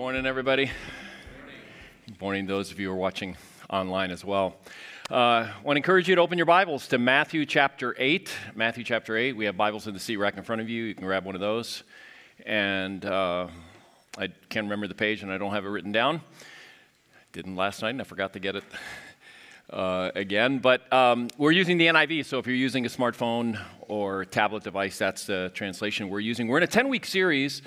morning, everybody. Good morning, to those of you who are watching online as well. Uh, I want to encourage you to open your Bibles to Matthew chapter 8. Matthew chapter 8. We have Bibles in the seat rack in front of you. You can grab one of those. And uh, I can't remember the page and I don't have it written down. Didn't last night and I forgot to get it uh, again. But um, we're using the NIV, so if you're using a smartphone or tablet device, that's the translation we're using. We're in a 10 week series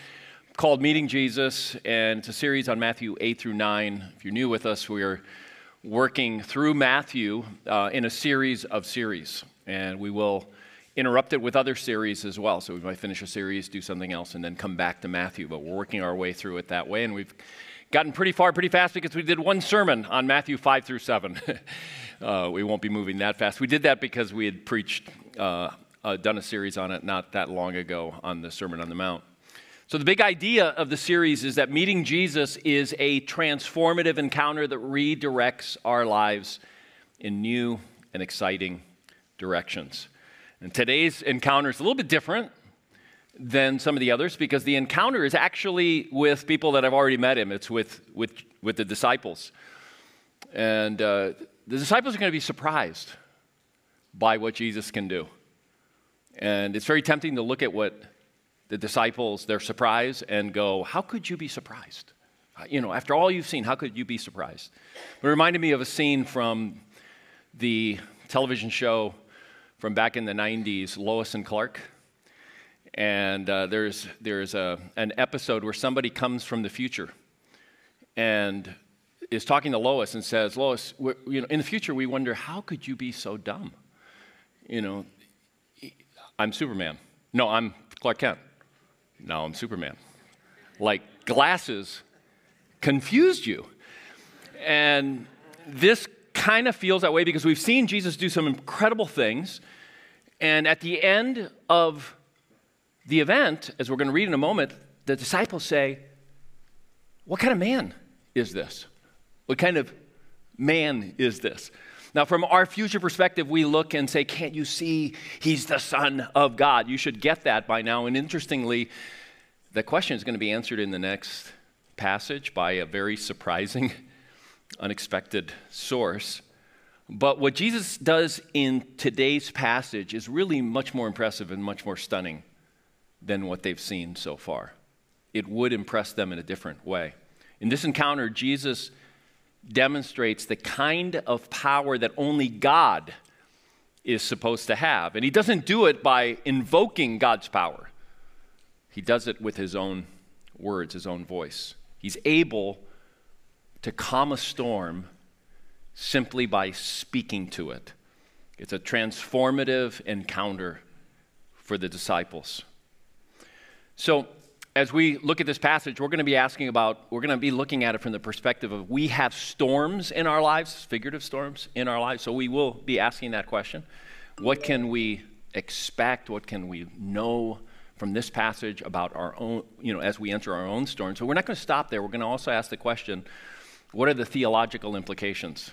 called Meeting Jesus, and it's a series on Matthew 8 through 9. If you're new with us, we are working through Matthew uh, in a series of series, and we will interrupt it with other series as well. So we might finish a series, do something else, and then come back to Matthew. But we're working our way through it that way, and we've gotten pretty far pretty fast because we did one sermon on Matthew 5 through 7. uh, we won't be moving that fast. We did that because we had preached, uh, uh, done a series on it not that long ago on the Sermon on the Mount. So, the big idea of the series is that meeting Jesus is a transformative encounter that redirects our lives in new and exciting directions. And today's encounter is a little bit different than some of the others because the encounter is actually with people that have already met him, it's with, with, with the disciples. And uh, the disciples are going to be surprised by what Jesus can do. And it's very tempting to look at what the disciples, they're surprised and go, How could you be surprised? Uh, you know, after all you've seen, how could you be surprised? It reminded me of a scene from the television show from back in the 90s, Lois and Clark. And uh, there's, there's a, an episode where somebody comes from the future and is talking to Lois and says, Lois, you know, in the future, we wonder, how could you be so dumb? You know, I'm Superman. No, I'm Clark Kent. Now I'm Superman. Like glasses confused you. And this kind of feels that way because we've seen Jesus do some incredible things. And at the end of the event, as we're going to read in a moment, the disciples say, What kind of man is this? What kind of man is this? Now, from our future perspective, we look and say, Can't you see he's the Son of God? You should get that by now. And interestingly, the question is going to be answered in the next passage by a very surprising, unexpected source. But what Jesus does in today's passage is really much more impressive and much more stunning than what they've seen so far. It would impress them in a different way. In this encounter, Jesus demonstrates the kind of power that only God is supposed to have. And he doesn't do it by invoking God's power, he does it with his own words, his own voice. He's able to calm a storm simply by speaking to it. It's a transformative encounter for the disciples. So, as we look at this passage, we're going to be asking about, we're going to be looking at it from the perspective of we have storms in our lives, figurative storms in our lives. So we will be asking that question. What can we expect? What can we know from this passage about our own, you know, as we enter our own storm? So we're not going to stop there. We're going to also ask the question what are the theological implications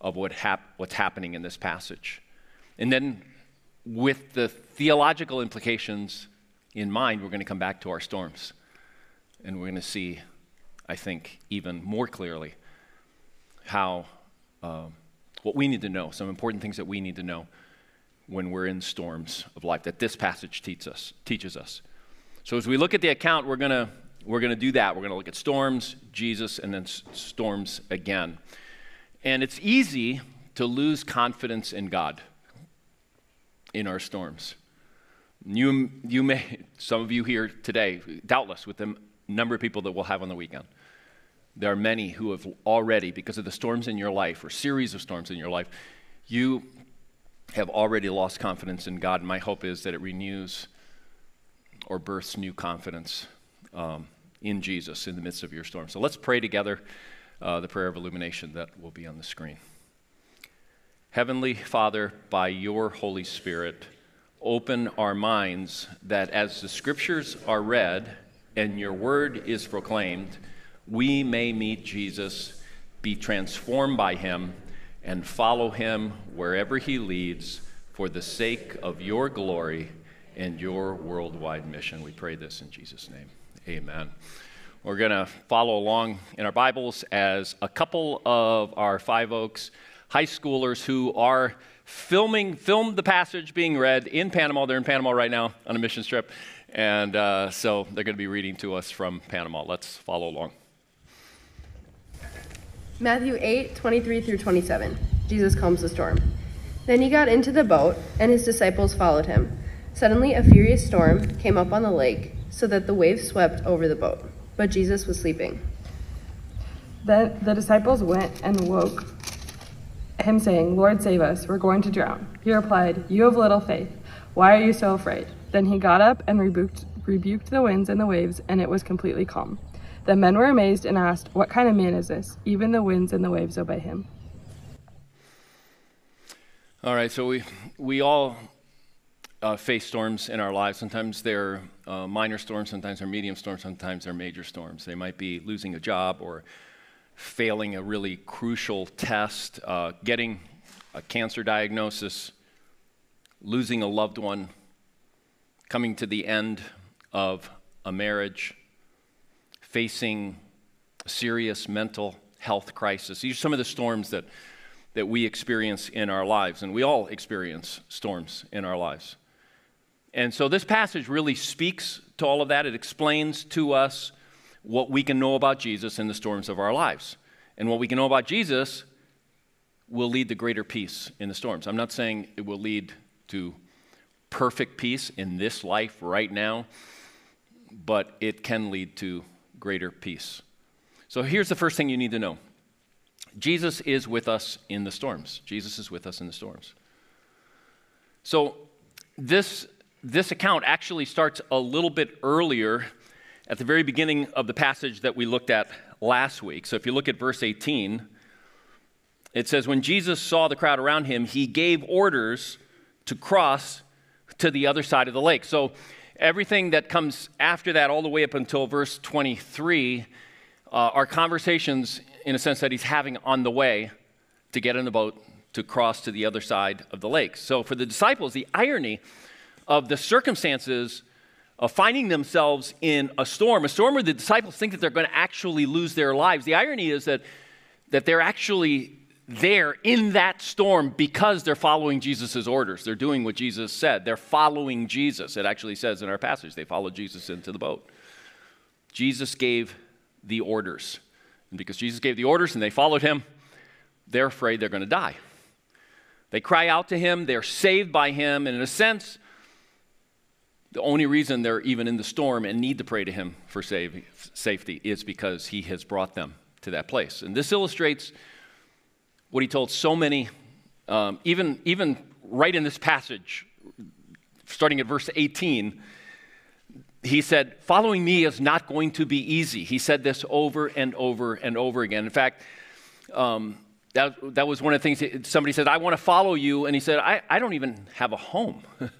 of what hap- what's happening in this passage? And then with the theological implications, in mind, we're going to come back to our storms. And we're going to see, I think, even more clearly how, um, what we need to know, some important things that we need to know when we're in storms of life that this passage teaches us. Teaches us. So as we look at the account, we're going to we're going to do that. We're going to look at storms, Jesus, and then s- storms again. And it's easy to lose confidence in God in our storms. You, you may, some of you here today, doubtless with the number of people that we'll have on the weekend, there are many who have already, because of the storms in your life or series of storms in your life, you have already lost confidence in God. My hope is that it renews or births new confidence um, in Jesus in the midst of your storm. So let's pray together uh, the prayer of illumination that will be on the screen. Heavenly Father, by your Holy Spirit, open our minds that as the scriptures are read and your word is proclaimed, we may meet Jesus, be transformed by him, and follow him wherever he leads for the sake of your glory and your worldwide mission. We pray this in Jesus' name. Amen. We're going to follow along in our Bibles as a couple of our Five Oaks high schoolers who are filming, filmed the passage being read in Panama. They're in Panama right now on a mission trip. And uh, so they're going to be reading to us from Panama. Let's follow along. Matthew 8, 23 through 27. Jesus calms the storm. Then he got into the boat, and his disciples followed him. Suddenly, a furious storm came up on the lake, so that the waves swept over the boat. But Jesus was sleeping. Then the disciples went and woke him, saying, Lord, save us, we're going to drown. He replied, You have little faith. Why are you so afraid? Then he got up and rebuked, rebuked the winds and the waves, and it was completely calm. The men were amazed and asked, What kind of man is this? Even the winds and the waves obey him. All right, so we, we all uh, face storms in our lives. Sometimes they're uh, minor storms, sometimes they're medium storms, sometimes they're major storms. They might be losing a job or failing a really crucial test, uh, getting a cancer diagnosis, losing a loved one, coming to the end of a marriage, facing a serious mental health crisis. These are some of the storms that, that we experience in our lives, and we all experience storms in our lives. And so this passage really speaks to all of that. It explains to us what we can know about Jesus in the storms of our lives. And what we can know about Jesus will lead to greater peace in the storms. I'm not saying it will lead to perfect peace in this life right now, but it can lead to greater peace. So here's the first thing you need to know Jesus is with us in the storms. Jesus is with us in the storms. So this, this account actually starts a little bit earlier at the very beginning of the passage that we looked at last week. So if you look at verse 18, it says, When Jesus saw the crowd around him, he gave orders to cross to the other side of the lake. So everything that comes after that, all the way up until verse 23, uh, are conversations in a sense that he's having on the way to get in the boat to cross to the other side of the lake. So for the disciples, the irony of the circumstances of finding themselves in a storm, a storm where the disciples think that they're going to actually lose their lives. The irony is that, that they're actually there in that storm because they're following Jesus' orders. They're doing what Jesus said. They're following Jesus. It actually says in our passage, they followed Jesus into the boat. Jesus gave the orders. And because Jesus gave the orders and they followed him, they're afraid they're going to die. They cry out to him, they're saved by him, and in a sense, the only reason they're even in the storm and need to pray to Him for save, safety is because He has brought them to that place. And this illustrates what He told so many, um, even, even right in this passage, starting at verse 18. He said, Following me is not going to be easy. He said this over and over and over again. In fact, um, that, that was one of the things somebody said, I want to follow you. And he said, I, I don't even have a home.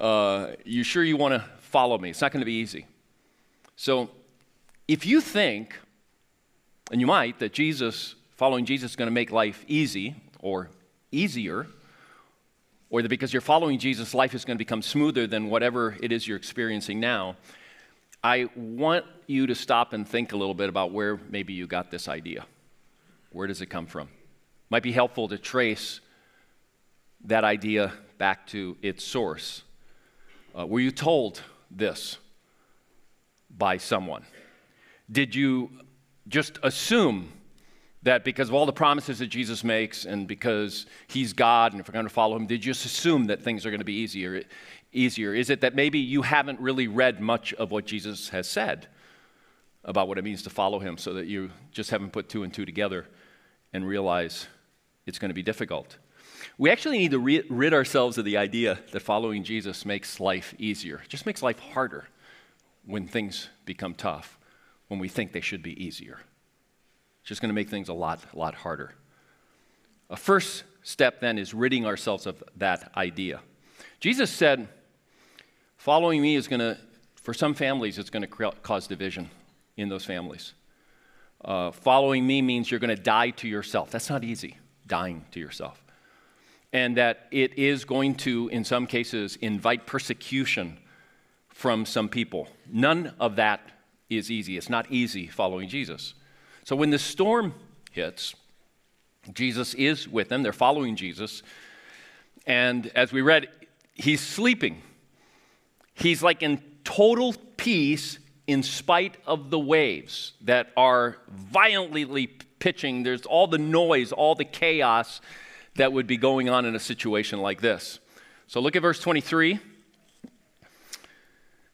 uh, you sure you want to follow me? It's not going to be easy. So if you think, and you might, that Jesus, following Jesus is going to make life easy or easier, or that because you're following Jesus, life is going to become smoother than whatever it is you're experiencing now, I want you to stop and think a little bit about where maybe you got this idea. Where does it come from? Might be helpful to trace that idea back to its source. Uh, were you told this by someone? Did you just assume that because of all the promises that Jesus makes and because he's God and if we're going to follow him, did you just assume that things are going to be easier? Easier? Is it that maybe you haven't really read much of what Jesus has said about what it means to follow him so that you just haven't put two and two together and realize it's going to be difficult? We actually need to rid ourselves of the idea that following Jesus makes life easier. It just makes life harder when things become tough, when we think they should be easier. It's just going to make things a lot, a lot harder. A first step then is ridding ourselves of that idea. Jesus said, following me is going to, for some families, it's going to cause division in those families. Uh, following me means you're going to die to yourself. That's not easy, dying to yourself and that it is going to, in some cases, invite persecution from some people. None of that is easy. It's not easy following Jesus. So when the storm hits, Jesus is with them. They're following Jesus. And as we read, he's sleeping. He's like in total peace in spite of the waves that are violently pitching. There's all the noise, all the chaos that would be going on in a situation like this. So look at verse 23. It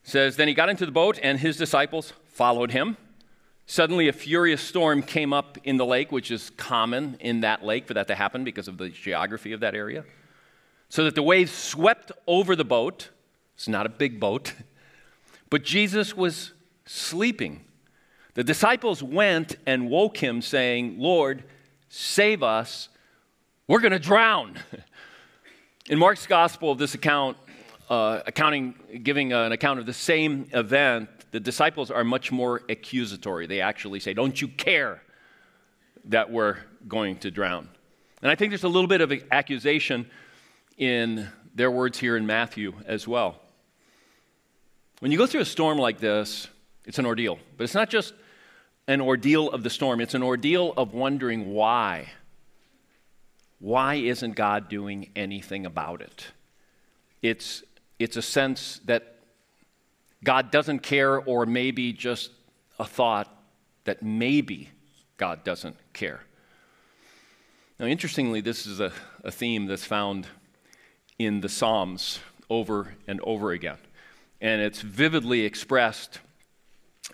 says, Then he got into the boat, and his disciples followed him. Suddenly, a furious storm came up in the lake, which is common in that lake for that to happen because of the geography of that area. So that the waves swept over the boat. It's not a big boat. But Jesus was sleeping. The disciples went and woke him, saying, Lord, save us. We're going to drown. In Mark's gospel, of this account, uh, accounting, giving an account of the same event, the disciples are much more accusatory. They actually say, Don't you care that we're going to drown? And I think there's a little bit of accusation in their words here in Matthew as well. When you go through a storm like this, it's an ordeal. But it's not just an ordeal of the storm, it's an ordeal of wondering why. Why isn't God doing anything about it? It's, it's a sense that God doesn't care, or maybe just a thought that maybe God doesn't care. Now, interestingly, this is a, a theme that's found in the Psalms over and over again. And it's vividly expressed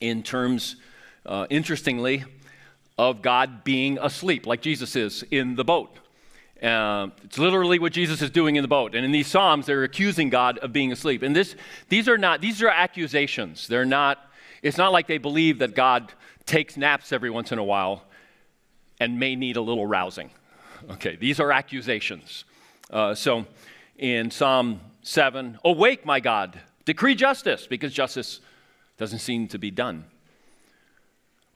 in terms, uh, interestingly, of God being asleep, like Jesus is in the boat. Uh, it's literally what Jesus is doing in the boat. And in these Psalms, they're accusing God of being asleep. And this, these are not, these are accusations. They're not, it's not like they believe that God takes naps every once in a while and may need a little rousing. Okay, these are accusations. Uh, so in Psalm 7, awake, my God, decree justice, because justice doesn't seem to be done.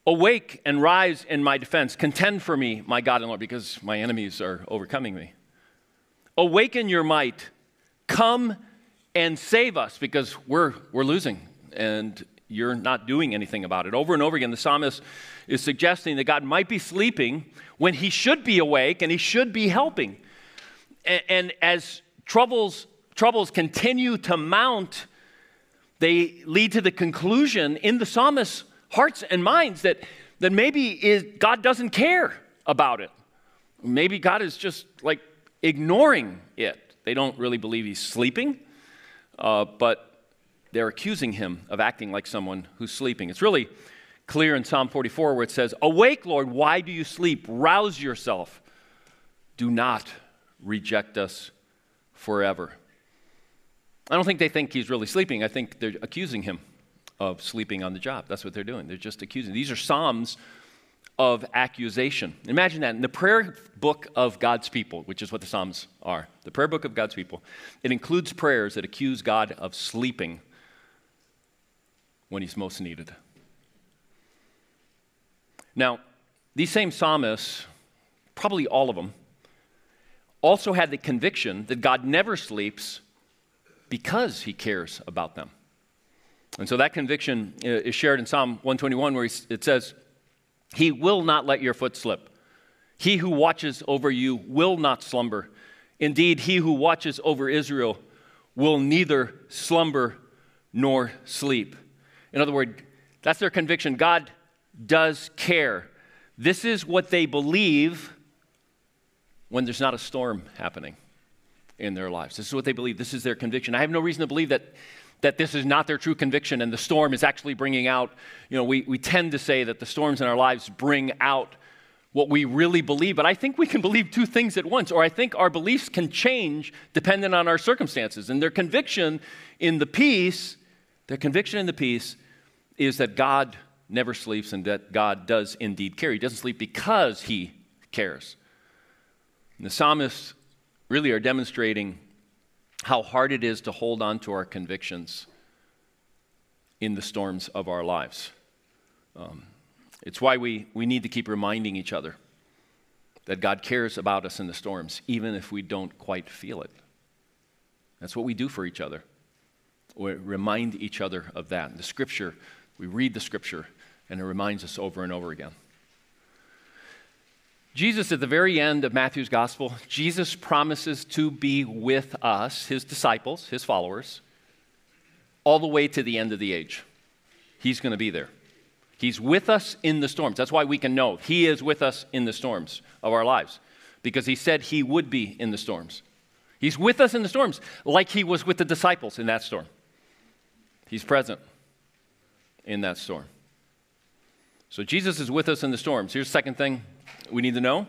Awake and rise in my defense. Contend for me, my God and Lord, because my enemies are overcoming me. Awaken your might. Come and save us because we're, we're losing and you're not doing anything about it. Over and over again, the psalmist is suggesting that God might be sleeping when he should be awake and he should be helping. And, and as troubles, troubles continue to mount, they lead to the conclusion in the psalmist's hearts and minds that, that maybe is, God doesn't care about it. Maybe God is just like ignoring it. They don't really believe he's sleeping, uh, but they're accusing him of acting like someone who's sleeping. It's really clear in Psalm 44 where it says, Awake, Lord, why do you sleep? Rouse yourself. Do not reject us forever. I don't think they think he's really sleeping. I think they're accusing him of sleeping on the job. That's what they're doing. They're just accusing. These are Psalms of accusation. Imagine that in the prayer book of God's people, which is what the Psalms are, the prayer book of God's people, it includes prayers that accuse God of sleeping when he's most needed. Now, these same psalmists, probably all of them, also had the conviction that God never sleeps because he cares about them. And so that conviction uh, is shared in Psalm 121, where it says, He will not let your foot slip. He who watches over you will not slumber. Indeed, he who watches over Israel will neither slumber nor sleep. In other words, that's their conviction. God does care. This is what they believe when there's not a storm happening in their lives. This is what they believe. This is their conviction. I have no reason to believe that that this is not their true conviction and the storm is actually bringing out, you know, we, we tend to say that the storms in our lives bring out what we really believe, but I think we can believe two things at once, or I think our beliefs can change dependent on our circumstances. And their conviction in the peace, their conviction in the peace is that God never sleeps and that God does indeed care. He doesn't sleep because he cares. And the psalmists really are demonstrating how hard it is to hold on to our convictions in the storms of our lives. Um, it's why we, we need to keep reminding each other that God cares about us in the storms, even if we don't quite feel it. That's what we do for each other. We remind each other of that. The scripture We read the scripture, and it reminds us over and over again. Jesus, at the very end of Matthew's gospel, Jesus promises to be with us, his disciples, his followers, all the way to the end of the age. He's going to be there. He's with us in the storms. That's why we can know He is with us in the storms of our lives, because He said He would be in the storms. He's with us in the storms, like He was with the disciples in that storm. He's present in that storm. So Jesus is with us in the storms. Here's the second thing we need to know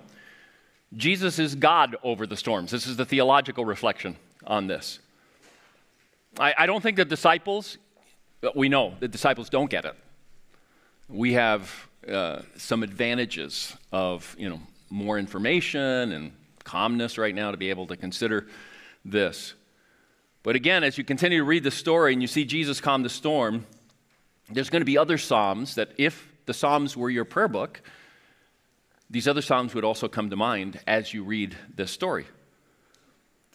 Jesus is God over the storms. This is the theological reflection on this. I, I don't think the disciples, we know the disciples don't get it. We have uh, some advantages of, you know, more information and calmness right now to be able to consider this. But again, as you continue to read the story and you see Jesus calm the storm, there's going to be other Psalms that, if the Psalms were your prayer book, these other Psalms would also come to mind as you read this story.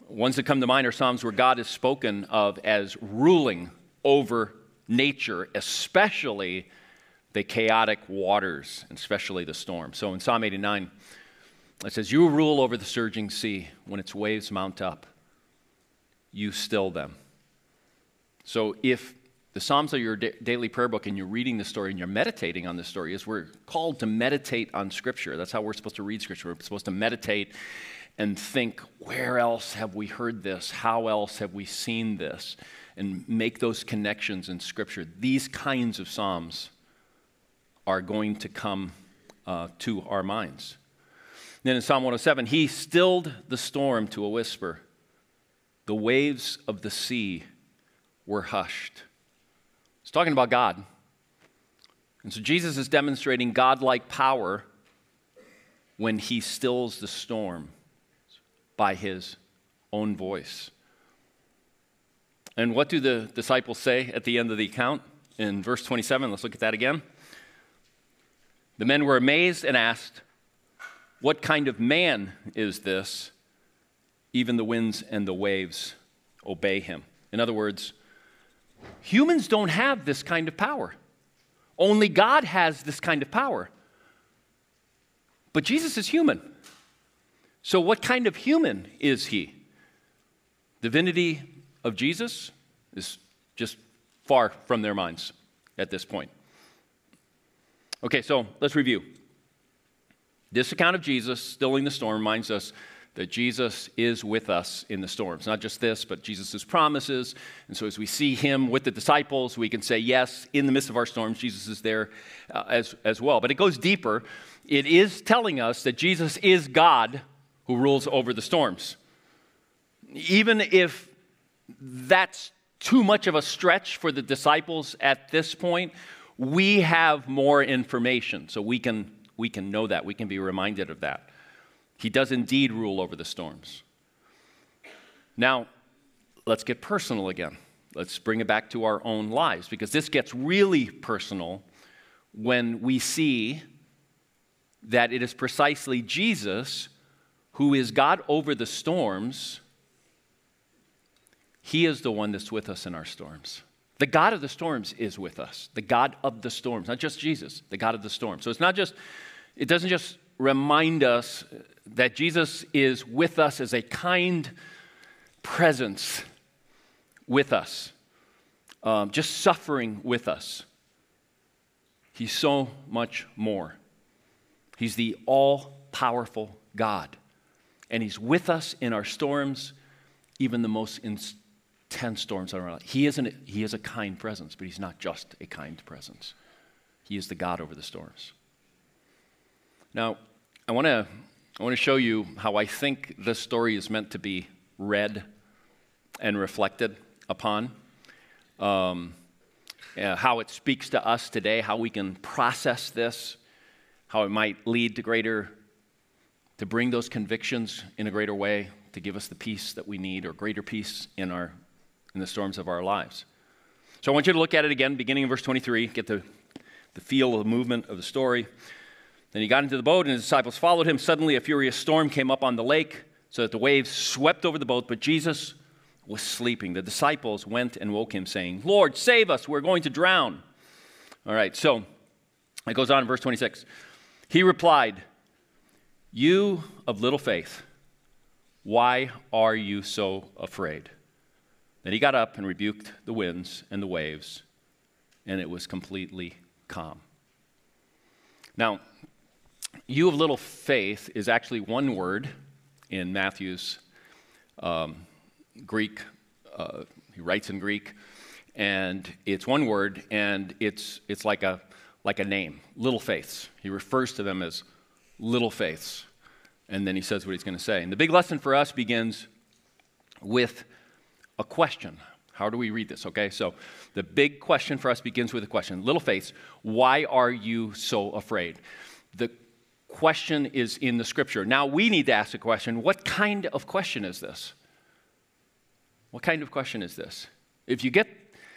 Ones that come to mind are Psalms where God is spoken of as ruling over nature, especially the chaotic waters, and especially the storm. So in Psalm 89, it says, You rule over the surging sea. When its waves mount up, you still them. So if the Psalms are your da- daily prayer book and you're reading the story and you're meditating on the story, is we're called to meditate on Scripture. That's how we're supposed to read Scripture. We're supposed to meditate and think, where else have we heard this? How else have we seen this? And make those connections in Scripture. These kinds of Psalms are going to come uh, to our minds. Then in Psalm 107, he stilled the storm to a whisper. The waves of the sea were hushed talking about God. And so Jesus is demonstrating godlike power when he stills the storm by his own voice. And what do the disciples say at the end of the account? In verse 27, let's look at that again. The men were amazed and asked, What kind of man is this? Even the winds and the waves obey him. In other words, Humans don't have this kind of power. Only God has this kind of power. But Jesus is human. So, what kind of human is he? Divinity of Jesus is just far from their minds at this point. Okay, so let's review. This account of Jesus stilling the storm reminds us that Jesus is with us in the storms. Not just this, but Jesus' promises. And so as we see him with the disciples, we can say, yes, in the midst of our storms, Jesus is there uh, as, as well. But it goes deeper. It is telling us that Jesus is God who rules over the storms. Even if that's too much of a stretch for the disciples at this point, we have more information. So we can, we can know that. We can be reminded of that. He does indeed rule over the storms. Now, let's get personal again. Let's bring it back to our own lives because this gets really personal when we see that it is precisely Jesus who is God over the storms. He is the one that's with us in our storms. The God of the storms is with us. The God of the storms, not just Jesus, the God of the storms. So it's not just, it doesn't just remind us that Jesus is with us as a kind presence with us, um, just suffering with us. He's so much more. He's the all powerful God. And He's with us in our storms, even the most intense storms in our life. He, isn't, he is a kind presence, but He's not just a kind presence. He is the God over the storms. Now, I want to I want to show you how I think this story is meant to be read and reflected upon. Um, how it speaks to us today, how we can process this, how it might lead to greater, to bring those convictions in a greater way, to give us the peace that we need or greater peace in, our, in the storms of our lives. So I want you to look at it again, beginning in verse 23, get the, the feel of the movement of the story. Then he got into the boat, and his disciples followed him. Suddenly, a furious storm came up on the lake, so that the waves swept over the boat, but Jesus was sleeping. The disciples went and woke him, saying, Lord, save us, we're going to drown. All right, so it goes on in verse 26. He replied, You of little faith, why are you so afraid? Then he got up and rebuked the winds and the waves, and it was completely calm. Now, you of little faith is actually one word in Matthew's um, Greek. Uh, he writes in Greek, and it's one word, and it's, it's like, a, like a name little faiths. He refers to them as little faiths, and then he says what he's going to say. And the big lesson for us begins with a question. How do we read this? Okay, so the big question for us begins with a question. Little faiths, why are you so afraid? The question is in the scripture. Now we need to ask the question what kind of question is this? What kind of question is this? If you get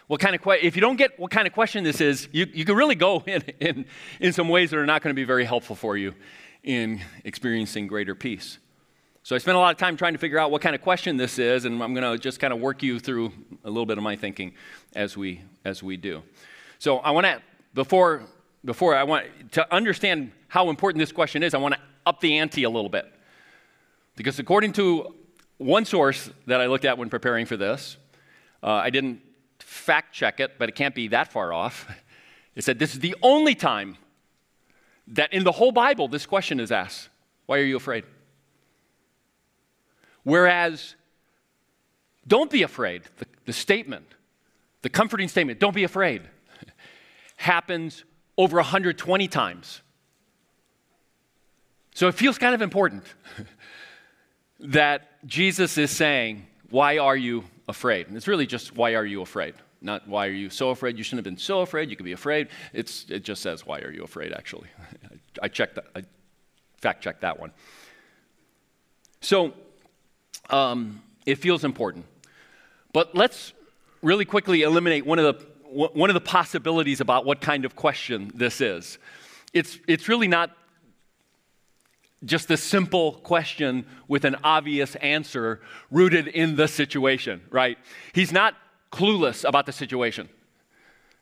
what kind of que- if you don't get what kind of question this is, you, you can really go in, in, in some ways that are not going to be very helpful for you in experiencing greater peace. So I spent a lot of time trying to figure out what kind of question this is, and I'm going to just kind of work you through a little bit of my thinking as we as we do. So I want to before before I want to understand how important this question is, I want to up the ante a little bit. Because according to one source that I looked at when preparing for this, uh, I didn't fact check it, but it can't be that far off. It said this is the only time that in the whole Bible this question is asked Why are you afraid? Whereas, don't be afraid, the, the statement, the comforting statement, don't be afraid, happens over 120 times. So it feels kind of important that Jesus is saying, Why are you afraid? And it's really just, Why are you afraid? Not, Why are you so afraid? You shouldn't have been so afraid. You could be afraid. It's, it just says, Why are you afraid, actually? I checked that, I fact checked that one. So um, it feels important. But let's really quickly eliminate one of the one of the possibilities about what kind of question this is. It's, it's really not just a simple question with an obvious answer rooted in the situation, right? He's not clueless about the situation.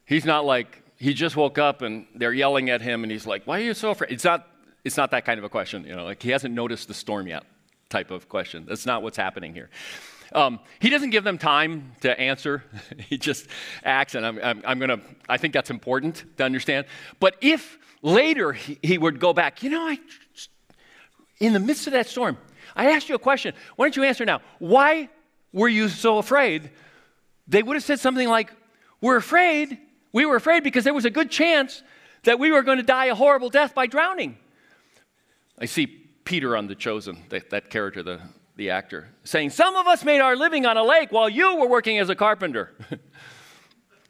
He's not like, he just woke up and they're yelling at him and he's like, why are you so afraid? It's not, it's not that kind of a question, you know, like he hasn't noticed the storm yet type of question. That's not what's happening here. Um, he doesn't give them time to answer. he just acts, and I'm, I'm, I'm going to, I think that's important to understand. But if later he, he would go back, you know, I, in the midst of that storm, I asked you a question. Why don't you answer now? Why were you so afraid? They would have said something like, We're afraid. We were afraid because there was a good chance that we were going to die a horrible death by drowning. I see Peter on The Chosen, that, that character, the, the actor, saying, Some of us made our living on a lake while you were working as a carpenter.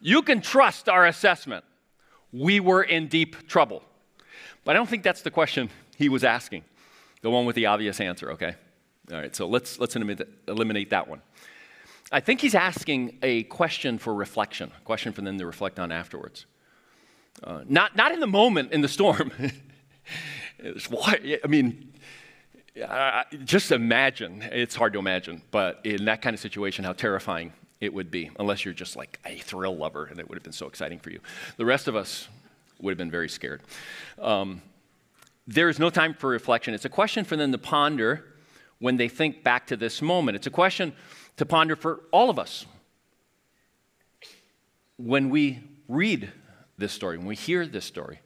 you can trust our assessment. We were in deep trouble. But I don't think that's the question he was asking, the one with the obvious answer, okay? All right, so let's, let's eliminate that one. I think he's asking a question for reflection, a question for them to reflect on afterwards. Uh, not, not in the moment in the storm. I mean, just imagine, it's hard to imagine, but in that kind of situation, how terrifying it would be, unless you're just like a thrill lover and it would have been so exciting for you. The rest of us would have been very scared. Um, there is no time for reflection. It's a question for them to ponder when they think back to this moment. It's a question to ponder for all of us. When we read this story, when we hear this story.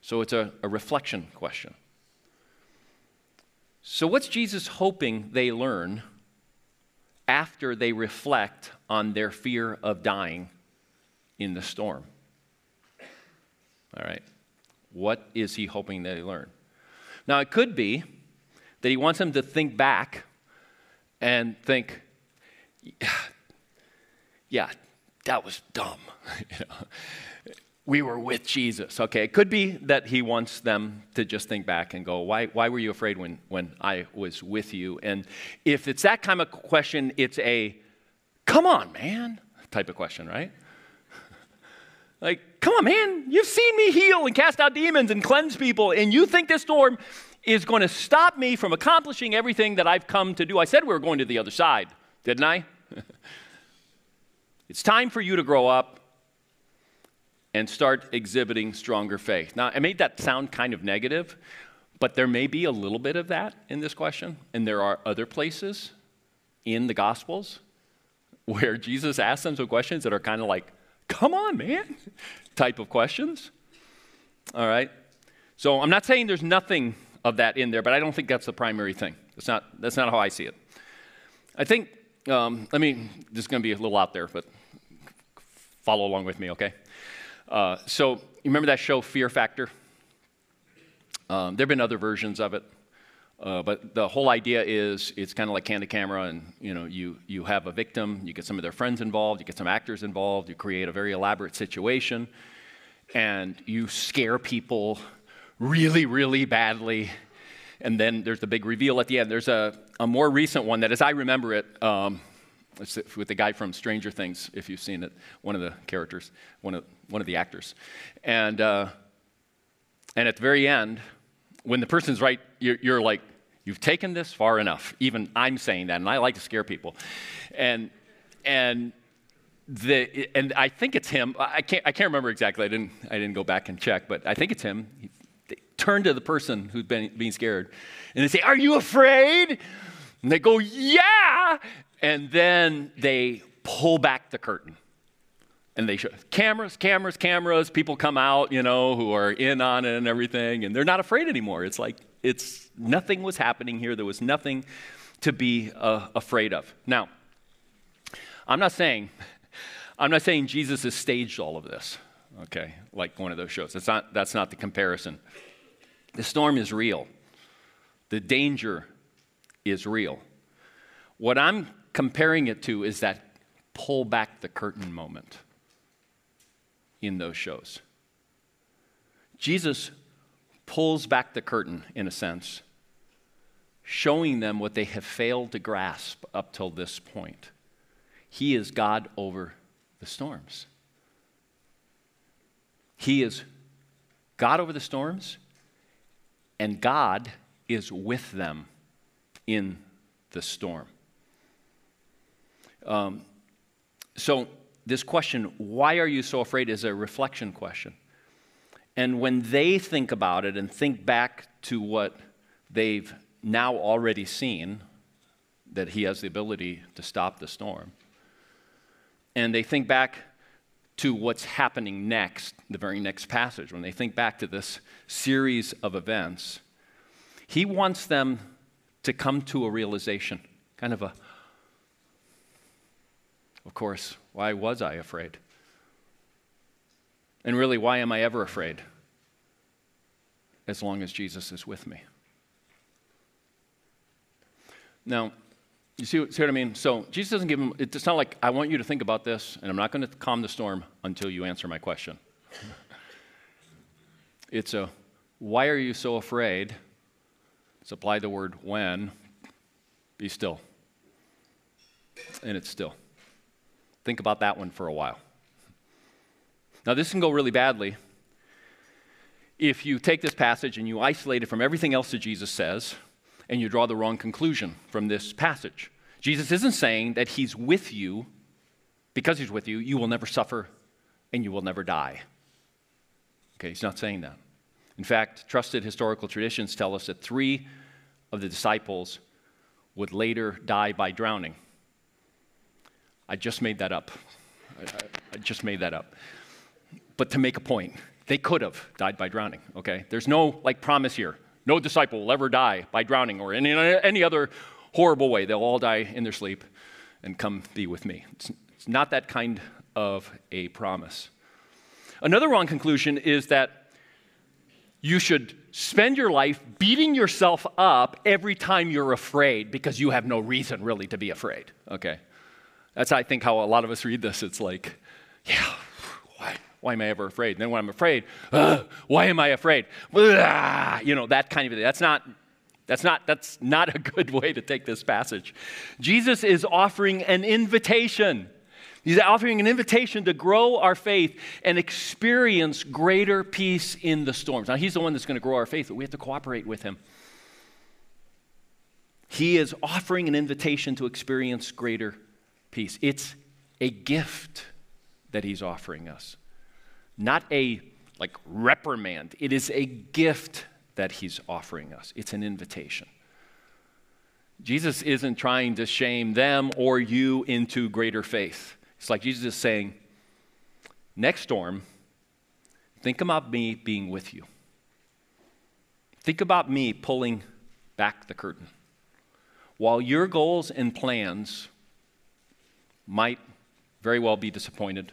So it's a, a reflection question. So, what's Jesus hoping they learn after they reflect on their fear of dying in the storm? All right. What is he hoping they learn? Now, it could be that he wants them to think back and think, yeah, that was dumb. you know, we were with Jesus. Okay, it could be that he wants them to just think back and go, why, why were you afraid when, when I was with you? And if it's that kind of question, it's a, come on, man, type of question, right? like, come on, man, you've seen me heal and cast out demons and cleanse people, and you think this storm is going to stop me from accomplishing everything that I've come to do? I said we were going to the other side, didn't I? it's time for you to grow up and start exhibiting stronger faith. Now, I made that sound kind of negative, but there may be a little bit of that in this question, and there are other places in the Gospels where Jesus asks them some questions that are kind of like, come on, man, type of questions. All right? So I'm not saying there's nothing of that in there, but I don't think that's the primary thing. That's not, that's not how I see it. I think, um, let me, this is going to be a little out there, but follow along with me, okay? Uh, so, you remember that show, Fear Factor? Um, there have been other versions of it. Uh, but the whole idea is it's kind of like candid camera, and you know, you, you have a victim, you get some of their friends involved, you get some actors involved, you create a very elaborate situation, and you scare people really, really badly. And then there's the big reveal at the end. There's a, a more recent one that, as I remember it, um, it's with the guy from Stranger Things, if you've seen it, one of the characters, one of, one of the actors. And, uh, and at the very end, when the person's right, you're, you're, like, you've taken this far enough. Even I'm saying that, and I like to scare people. And, and, the, and I think it's him. I can't, I can't remember exactly. I didn't, I didn't go back and check, but I think it's him. He, turn to the person who's been, being scared, and they say, Are you afraid? And they go, Yeah. And then they pull back the curtain and they show cameras, cameras, cameras. People come out, you know, who are in on it and everything, and they're not afraid anymore. It's like it's nothing was happening here. There was nothing to be uh, afraid of. Now, I'm not saying, I'm not saying Jesus has staged all of this. Okay, like one of those shows. That's not that's not the comparison. The storm is real. The danger is real. What I'm comparing it to is that pull back the curtain moment in those shows. Jesus pulls back the curtain, in a sense, showing them what they have failed to grasp up till this point. He is God over the storms. He is God over the storms, and God is with them in the storm. Um, so this question, why are you so afraid, is a reflection question. And when they think about it and think back to what they've now already seen, that he has the ability to stop the storm, and they think back to what's happening next, the very next passage, when they think back to this series of events, he wants them to come to a realization, kind of a, of course, why was I afraid? And really, why am I ever afraid? As long as Jesus is with me. Now, you see, see what I mean? So Jesus doesn't give him, it's not like, I want you to think about this, and I'm not going to calm the storm until you answer my question. it's a, why are you so afraid? Supply the word when, be still. And it's still. Think about that one for a while. Now, this can go really badly if you take this passage and you isolate it from everything else that Jesus says and you draw the wrong conclusion from this passage. Jesus isn't saying that he's with you because he's with you, you will never suffer and you will never die. Okay, he's not saying that. In fact, trusted historical traditions tell us that three of the disciples would later die by drowning. I just made that up. I, I, just made that up. But to make a point, they could have died by drowning, okay? There's no like promise here. No disciple will ever die by drowning or in any other horrible way. They'll all die in their sleep and come be with me. It's, it's not that kind of a promise. Another wrong conclusion is that you should spend your life beating yourself up every time you're afraid because you have no reason really to be afraid. Okay? That's, I think, how a lot of us read this. It's like, yeah, why, why am I ever afraid? And then when I'm afraid, why am I afraid? you know, that kind of thing. That's not, that's not, that's not a good way to take this passage. Jesus is offering an invitation. He's offering an invitation to grow our faith and experience greater peace in the storms. Now, He's the one that's going to grow our faith, but we have to cooperate with Him. He is offering an invitation to experience greater peace. It's a gift that he's offering us. not a like reprimand. It is a gift that he's offering us. It's an invitation. Jesus isn't trying to shame them or you into greater faith. It's like Jesus is saying, next storm, think about me being with you. Think about me pulling back the curtain. While your goals and plans might very well be disappointed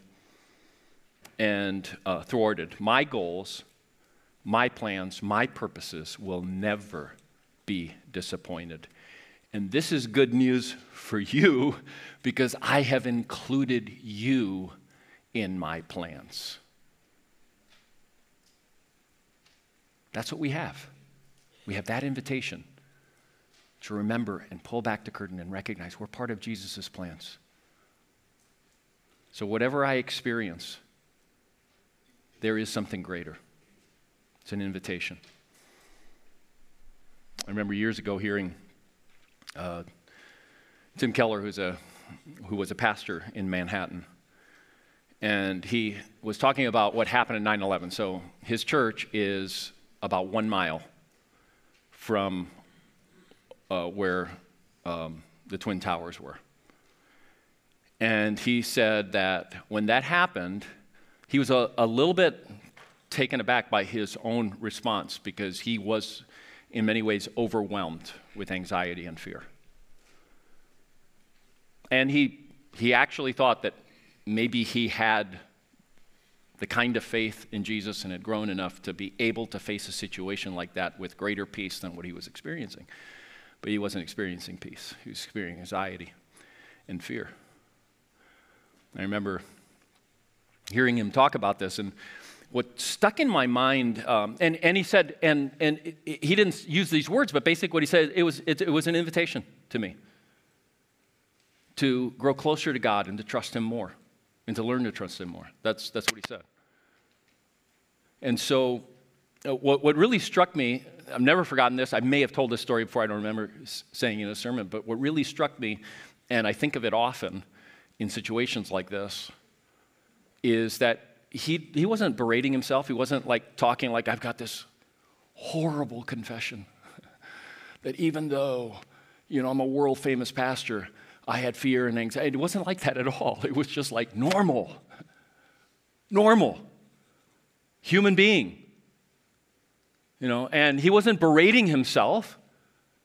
and uh, thwarted, my goals, my plans, my purposes will never be disappointed. And this is good news for you because I have included you in my plans. That's what we have. We have that invitation to remember and pull back the curtain and recognize we're part of Jesus' plans. So, whatever I experience, there is something greater. It's an invitation. I remember years ago hearing uh, Tim Keller, who's a, who was a pastor in Manhattan, and he was talking about what happened in 9 11. So, his church is about one mile from uh, where um, the Twin Towers were. And he said that when that happened, he was a, a little bit taken aback by his own response because he was, in many ways, overwhelmed with anxiety and fear. And he, he actually thought that maybe he had the kind of faith in Jesus and had grown enough to be able to face a situation like that with greater peace than what he was experiencing. But he wasn't experiencing peace, he was experiencing anxiety and fear. I remember hearing him talk about this, and what stuck in my mind, um, and, and he said, and, and he didn't use these words, but basically what he said, it was, it, it was an invitation to me to grow closer to God and to trust Him more and to learn to trust Him more. That's, that's what he said. And so, uh, what, what really struck me, I've never forgotten this. I may have told this story before, I don't remember saying in a sermon, but what really struck me, and I think of it often in situations like this, is that he, he wasn't berating himself. He wasn't like talking like, I've got this horrible confession that even though, you know, I'm a world famous pastor, I had fear and anxiety. It wasn't like that at all. It was just like normal. Normal. Human being. You know, and he wasn't berating himself.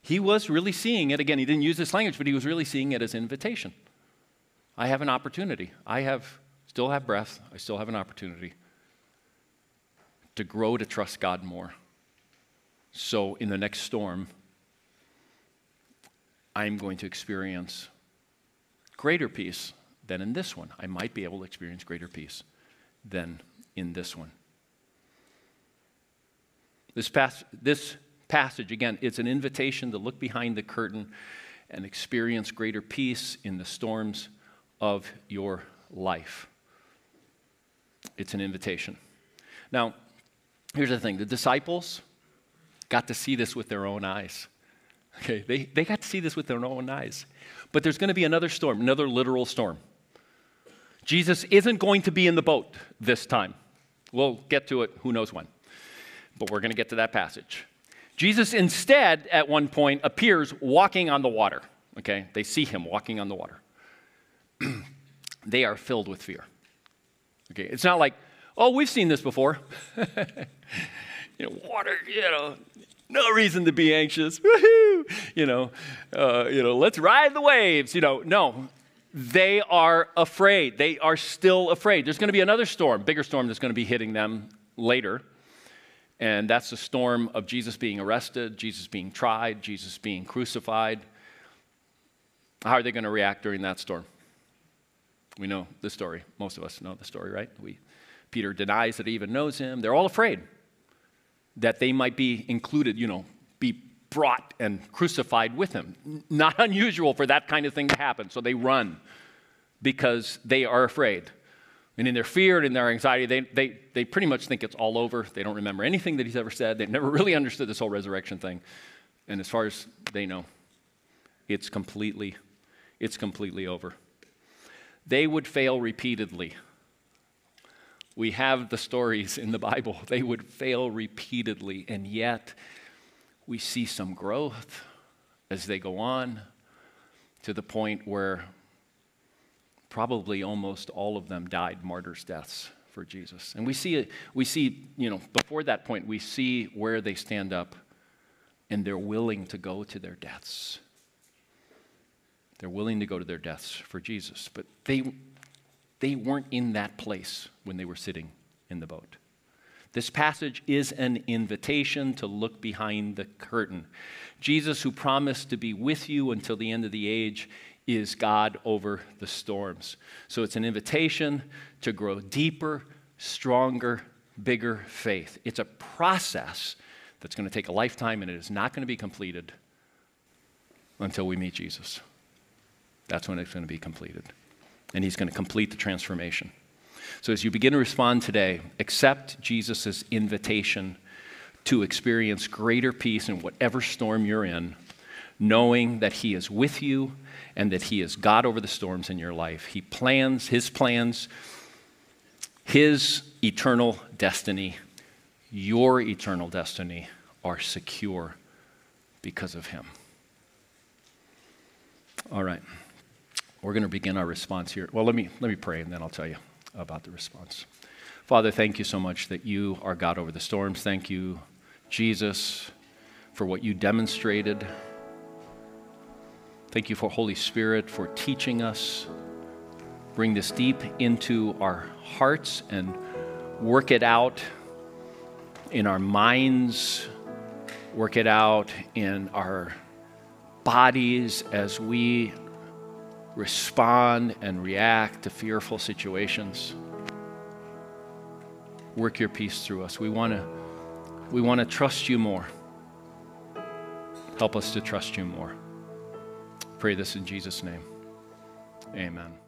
He was really seeing it. Again, he didn't use this language, but he was really seeing it as invitation. I have an opportunity. I have still have breath. I still have an opportunity to grow to trust God more. So in the next storm, I'm going to experience greater peace than in this one. I might be able to experience greater peace than in this one. This, pas- this passage, again, it's an invitation to look behind the curtain and experience greater peace in the storms of your life. It's an invitation. Now, here's the thing the disciples got to see this with their own eyes. Okay, they, they got to see this with their own eyes. But there's going to be another storm, another literal storm. Jesus isn't going to be in the boat this time. We'll get to it, who knows when. But we're going to get to that passage. Jesus instead, at one point, appears walking on the water. Okay, they see him walking on the water. they are filled with fear. Okay, it's not like, oh, we've seen this before. you know, water, you know, no reason to be anxious. Woohoo! You know, uh, you know, let's ride the waves. You know, no, they are afraid. They are still afraid. There's going to be another storm, bigger storm that's going to be hitting them later. And that's the storm of Jesus being arrested, Jesus being tried, Jesus being crucified. How are they going to react during that storm? We know the story. Most of us know the story, right? We, Peter denies that he even knows him. They're all afraid that they might be included, you know, be brought and crucified with him. Not unusual for that kind of thing to happen. So they run because they are afraid. And in their fear and in their anxiety, they, they, they pretty much think it's all over. They don't remember anything that he's ever said. They've never really understood this whole resurrection thing. And as far as they know, it's completely, it's completely over. They would fail repeatedly, We have the stories in the Bible. They would fail repeatedly, and yet we see some growth as they go on to the point where probably almost all of them died martyrs' deaths for Jesus. And we see, we see, you know, before that point, we see where they stand up and they're willing to go to their deaths. They're willing to go to their deaths for Jesus. But they, they weren't in that place when they were sitting in the boat. This passage is an invitation to look behind the curtain. Jesus, who promised to be with you until the end of the age, is God over the storms. So it's an invitation to grow deeper, stronger, bigger faith. It's a process that's going to take a lifetime and it is not going to be completed until we meet Jesus. That's when it's going to be completed. And He's going to complete the transformation. So as you begin to respond today, accept Jesus' invitation to experience greater peace in whatever storm you're in, knowing that He is with you and that He is God over the storms in your life. He plans His plans, His eternal destiny, your eternal destiny are secure because of Him. All right. We're going to begin our response here. Well, let me, let me pray and then I'll tell you about the response. Father, thank you so much that you are God over the storms. Thank you, Jesus, for what you demonstrated. Thank you for Holy Spirit for teaching us. Bring this deep into our hearts and work it out in our minds, work it out in our bodies as we respond and react to fearful situations. Work your peace through us. We want to we want to trust you more. Help us to trust you more. Pray this in Jesus' name. Amen.